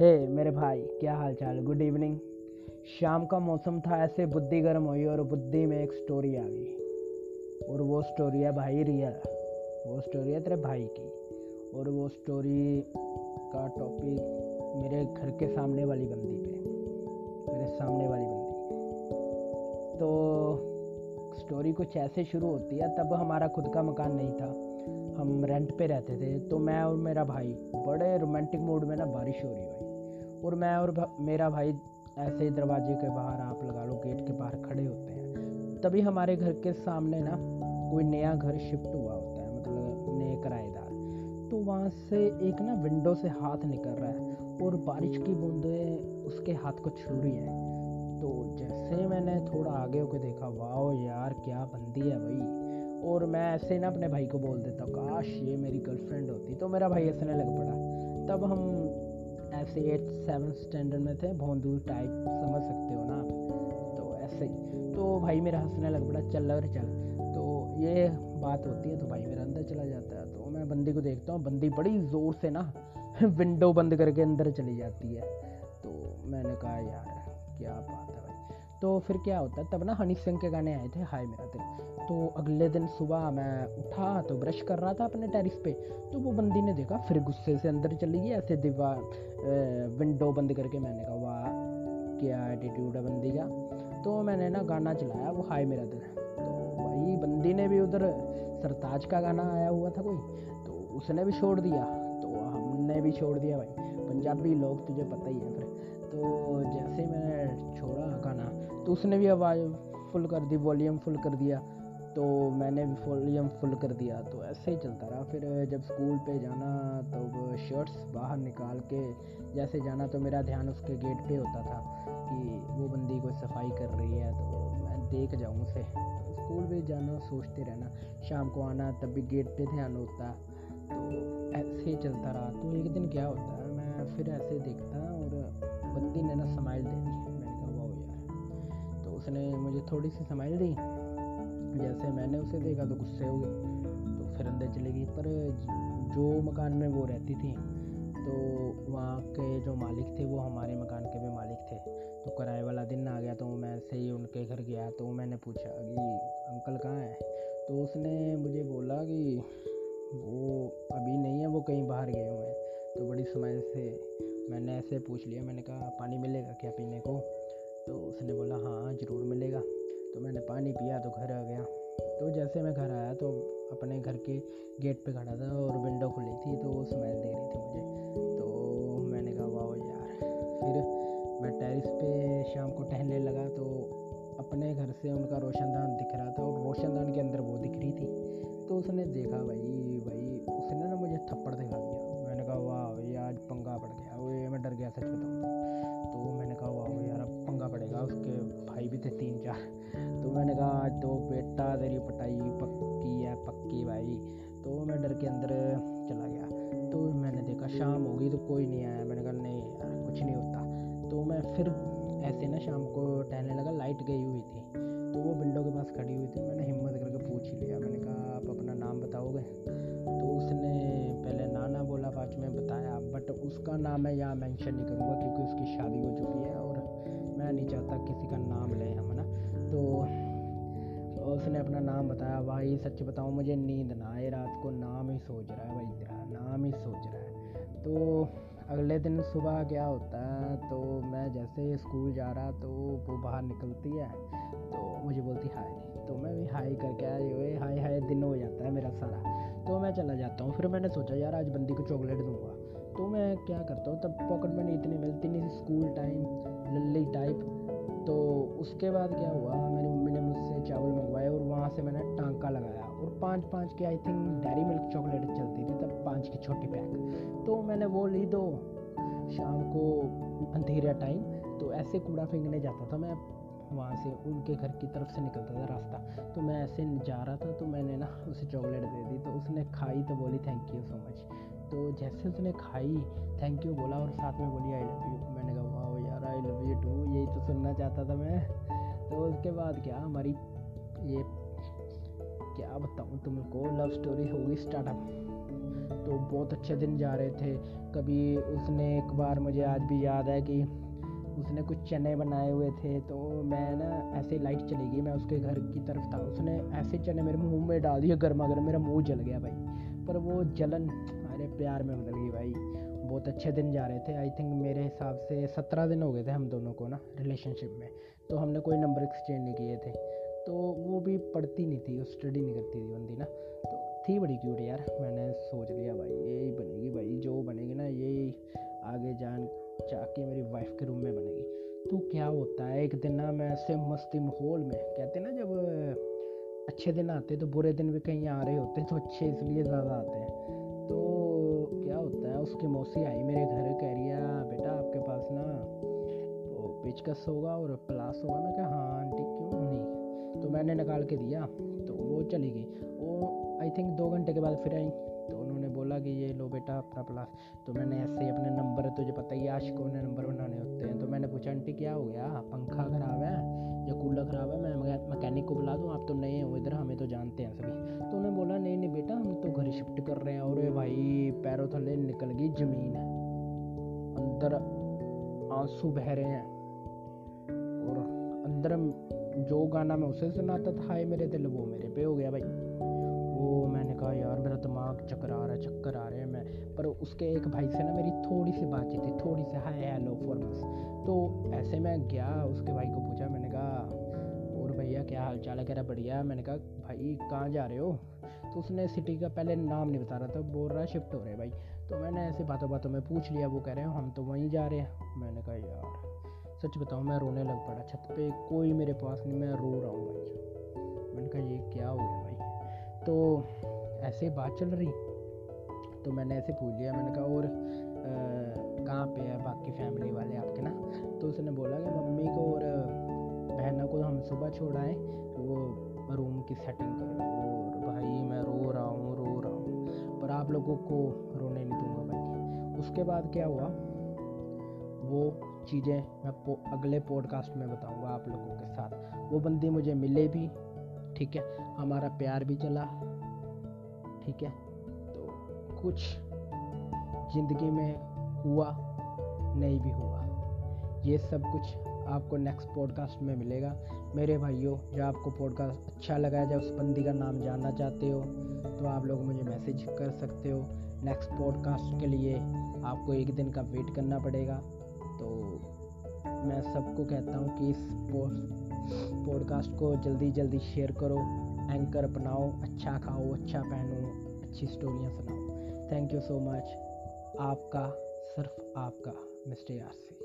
हे hey, मेरे भाई क्या हाल चाल गुड इवनिंग शाम का मौसम था ऐसे बुद्धि गर्म हुई और बुद्धि में एक स्टोरी आ गई। और वो स्टोरी है भाई रियल वो स्टोरी है तेरे भाई की। और वो स्टोरी का टॉपिक मेरे घर के सामने वाली बंदी पे। मेरे सामने वाली बंदी। तो स्टोरी कुछ ऐसे शुरू होती है तब हमारा खुद का मकान नहीं था। हम रेंट पे रहते थे तो मैं और मेरा भाई बड़े रोमांटिक मूड में ना बारिश हो रही भाई। और मैं और भा, मेरा भाई ऐसे ही दरवाजे के बाहर आप लगा लो गेट के बाहर खड़े होते हैं। तभी हमारे घर के सामने ना कोई नया घर शिफ्ट हुआ होता है मतलब नए किराएदार। तो वहाँ से एक ना विंडो से हाथ निकल रहा है और बारिश की बूंदें उसके हाथ को छू रही हैं। तो जैसे मैंने थोड़ा आगे होकर देखा वाह यार क्या बंदी है भाई। और मैं ऐसे ना अपने भाई को बोल देता काश ये मेरी गर्लफ्रेंड होती तो मेरा भाई हंसने लग पड़ा। तब हम ऐसे एट सेवन स्टैंडर्ड में थे भोंदू टाइप समझ सकते हो ना आप। तो ऐसे ही। तो भाई मेरा हंसने लग पड़ा चल और चल। तो ये बात होती है तो भाई मेरा अंदर चला जाता है। तो मैं बंदी को देखता हूँ, बंदी बड़ी ज़ोर से ना विंडो बंद करके अंदर चली जाती है। तो मैंने कहा, यार, क्या बात है तो फिर क्या होता है, तब ना हनी सिंह के गाने आए थे, हाय मेरा दिल। तो अगले दिन सुबह मैं उठा तो ब्रश कर रहा था अपने टेरिस पे तो वो बंदी ने देखा, फिर गुस्से से अंदर चली गई, ऐसे दीवार विंडो बंद करके मैंने कहा, वाह, क्या एटीट्यूड है बंदी का? तो मैंने ना गाना चलाया, वो हाय मेरा दिल तो भाई, बंदी ने भी उधर सरताज का गाना आया हुआ था कोई तो उसने भी छोड़ दिया। तो हमने भी छोड़ दिया भाई, पंजाबी लोग तुझे पता ही है फिर। तो जैसे मैंने छोड़ा तो उसने भी आवाज़ फुल कर दी वॉल्यूम फुल कर दिया। तो मैंने भी वॉल्यूम फुल कर दिया। तो ऐसे ही चलता रहा। फिर जब स्कूल पे जाना तो शर्ट्स बाहर निकाल के, जैसे जाना तो मेरा ध्यान उसके गेट पे होता था कि वो बंदी कोई सफ़ाई कर रही है तो मैं देख जाऊँ उसे। तो स्कूल भी जाना, सोचते रहना। शाम को आना, तब भी गेट पे ध्यान होता। तो ऐसे ही चलता रहा। तो एक दिन क्या होता है मैं फिर ऐसे देखता और बंदी ने ना स्माइल दे दी। उसने मुझे थोड़ी सी स्माइल दी। जैसे मैंने उसे देखा तो गुस्से हो गई तो फिर अंदर चली गई। पर जो मकान में वो रहती थी तो वहाँ के जो मालिक थे, वो हमारे मकान के भी मालिक थे। तो किराए वाला दिन आ गया तो मैं ऐसे ही उनके घर गया। तो मैंने पूछा कि, अंकल कहाँ है? तो उसने मुझे बोला कि, वो अभी नहीं है, वो कहीं बाहर गए हुए हैं। तो बड़ी समय से मैंने ऐसे पूछ लिया। मैंने कहा, पानी मिलेगा क्या पीने को? तो उसने बोला हाँ ज़रूर मिलेगा। तो मैंने पानी पिया तो घर आ गया। तो जैसे मैं घर आया तो अपने घर के गेट पे खड़ा था और विंडो खुली थी तो वो स्मेल दे रही थी मुझे। तो मैंने कहा, वाह यार। फिर मैं टेरिस पे शाम को टहलने लगा तो अपने घर से उनका रोशनदान दिख रहा था और रोशनदान के अंदर वो दिख रही थी। तो उसने देखा, भाई भाई, उसने ना मुझे थप्पड़ दिखा दिया। मैंने कहा, वाह, भाई, आज पंगा पड़ गया। वो मैं डर गया, सच बताऊँ तो पड़ेगा उसके भाई भी थे तीन चार। तो मैंने कहा, आज तो बेटा तेरी पटाई पक्की है, पक्की भाई। तो मैं डर के अंदर चला गया। तो मैंने देखा शाम हो गई तो कोई नहीं आया। मैंने कहा, नहीं कुछ नहीं होता। तो मैं फिर ऐसे ना शाम को टहलने लगा, लाइट गई हुई थी। तो वो विंडो के पास खड़ी हुई थी। मैंने हिम्मत करके पूछ ही लिया। मैंने कहा, आप अपना नाम बताओगे? तो उसने पहले नाना बोला, बाद में बताया। बट उसका नाम मैं यहाँ मेंशन नहीं करूँगा, क्योंकि उसकी शादी हो चुकी है और मैं नहीं चाहता किसी का नाम लें हम ना? तो उसने अपना नाम बताया, भाई, सच बताऊँ, मुझे नींद ना आए, रात को नाम ही सोच रहा है, भाई, तेरा नाम ही सोच रहा है। तो अगले दिन सुबह क्या होता है तो मैं जैसे स्कूल जा रहा तो वो बाहर निकलती है तो मुझे बोलती, हाय। तो मैं भी हाई करके आया हुए हाय हाय, दिन हो जाता है मेरा सारा। तो मैं चला जाता हूँ। फिर मैंने सोचा, यार, आज बंदी को चॉकलेट दूँगा। तो मैं क्या करता हूँ, तब पॉकेट मनी इतनी मिलती नहीं उसके बाद क्या हुआ? मेरी मम्मी ने मुझसे चावल मंगवाए और वहाँ से मैंने टांका लगाया और पाँच पाँच की I think dairy milk chocolate चलती थी, तब पाँच की छोटी पैक तो मैंने वो ली दो शाम को अंधेरा टाइम तो ऐसे कूड़ा फेंकने जाता था मैं वहाँ से, उनके घर की तरफ़ से निकलता था रास्ता। तो मैं ऐसे जा रहा था तो मैंने ना उसे चॉकलेट दे दी तो उसने खाई तो बोली थैंक यू सो मच तो जैसे उसने खाई थैंक यू बोला और साथ में बोली आई लव यू मैंने कहा वाह यार आई लव यू टू तो सुनना चाहता था मैं। तो उसके बाद क्या, हमारी ये क्या बताऊँ तुमको लव स्टोरी होगी स्टार्टअप तो बहुत अच्छे दिन जा रहे थे। कभी उसने एक बार मुझे आज भी याद है कि उसने कुछ चने बनाए हुए थे तो मैं ना ऐसे लाइट चली गई। मैं उसके घर की तरफ़ था। उसने ऐसे चने मेरे मुँह में डाल दिए, गर्मा गर्म मेरा मुँह जल गया भाई। पर वो जलन, अरे प्यार में बदल गई भाई। बहुत अच्छे दिन जा रहे थे। आई थिंक मेरे हिसाब से सत्रह दिन हो गए थे हम दोनों को ना रिलेशनशिप में। तो हमने कोई नंबर एक्सचेंज नहीं किए थे। तो वो भी पढ़ती नहीं थी स्टडी नहीं करती थी बंदी ना। तो थी बड़ी क्यूट यार, मैंने सोच लिया, भाई, यही बनेगी, भाई, जो बनेगी ना, यही आगे जान, जाके मेरी वाइफ के रूम में बनेगी। तो क्या होता है, एक दिन ना मैं ऐसे मस्ती माहौल में, कहते ना जब, अच्छे दिन आते तो बुरे दिन भी कहीं आ रहे होते तो अच्छे इसलिए ज़्यादा आते हैं। तो उसकी मौसी आई मेरे घर, कह रही है बेटा, आपके पास ना वो पेचकस होगा और प्लास होगा। मैं कहा हाँ आंटी, क्यों नहीं? तो मैंने निकाल के दिया तो वो चली गई। वो आई थिंक दो घंटे के बाद फिर आई तो उन्होंने बोला कि, ये लो बेटा, अपना प्लास। तो मैंने ऐसे ही अपने नंबर, तुझे पता ही आशिकों ने नंबर बनाने होते हैं। तो मैंने पूछा, आंटी, क्या हो गया? पंखा ख़राब है या कूलर ख़राब है? मैं मैकेनिक को बुला दो, आप तो नए हो इधर, हमें तो जानते हैं सभी। तो उन्होंने बोला, नहीं नहीं बेटा, हम तो घर शिफ्ट कर रहे हैं और भाई पैरों थले निकल गई ज़मीन अंदर आँसू बह रहे हैं और अंदर जो गाना मैं उसे सुनाता था, हाय मेरे दिल, वो मेरे पे हो गया भाई। वो मैंने कहा, यार, मेरा दिमाग चक्कर आ रहा है, चक्कर आ रहे हैं मैं। पर उसके एक भाई से ना मेरी थोड़ी सी बातचीत थी थोड़ी सी हाय हेलो फॉर्मस तो ऐसे मैं गया, उसके भाई को पूछा, मैंने कहा हाल चाल है। कह रहा बढ़िया मैंने कहा, भाई, कहाँ जा रहे हो? तो उसने सिटी का पहले नाम नहीं बता रहा था, बोल रहा शिफ्ट हो रहे भाई। तो मैंने ऐसे बातों बातों में पूछ लिया, वो कह रहे हो, हम तो वहीं जा रहे हैं। मैंने कहा, यार, सच बताऊँ, मैं रोने लग पड़ा, छत पे कोई मेरे पास नहीं, मैं रो रहा हूँ भाई। मैंने कहा, ये क्या हो गया भाई? तो ऐसे बात चल रही। तो मैंने ऐसे पूछ लिया, मैंने कहा, और कहाँ पे है बाकी फैमिली वाले आपके ना? तो उसने बोला कि मम्मी को और बहनों को हम सुबह छोड़ाएँ तो वो रूम की सेटिंग करो और भाई मैं रो रहा हूँ रो रहा हूँ पर आप लोगों को रोने नहीं दूँगा भाई। उसके बाद क्या हुआ? वो चीज़ें मैं पो, अगले पॉडकास्ट में बताऊँगा आप लोगों के साथ। वो बंदी मुझे मिले भी ठीक है? हमारा प्यार भी चला ठीक है? तो कुछ ज़िंदगी में हुआ नहीं भी हुआ। ये सब कुछ आपको नेक्स्ट पॉडकास्ट में मिलेगा। मेरे भाइयों, जब आपको पॉडकास्ट अच्छा लगा जब उस बंदी का नाम जानना चाहते हो तो आप लोग मुझे मैसेज कर सकते हो। नेक्स्ट पॉडकास्ट के लिए आपको एक दिन का वेट करना पड़ेगा। तो मैं सबको कहता हूँ कि इस पॉडकास्ट को जल्दी जल्दी शेयर करो एंकर अपनाओ अच्छा खाओ अच्छा पहनो, अच्छी स्टोरियाँ सुनाओ। थैंक यू सो मच आपका, सिर्फ़ आपका, मिस्टर आर सी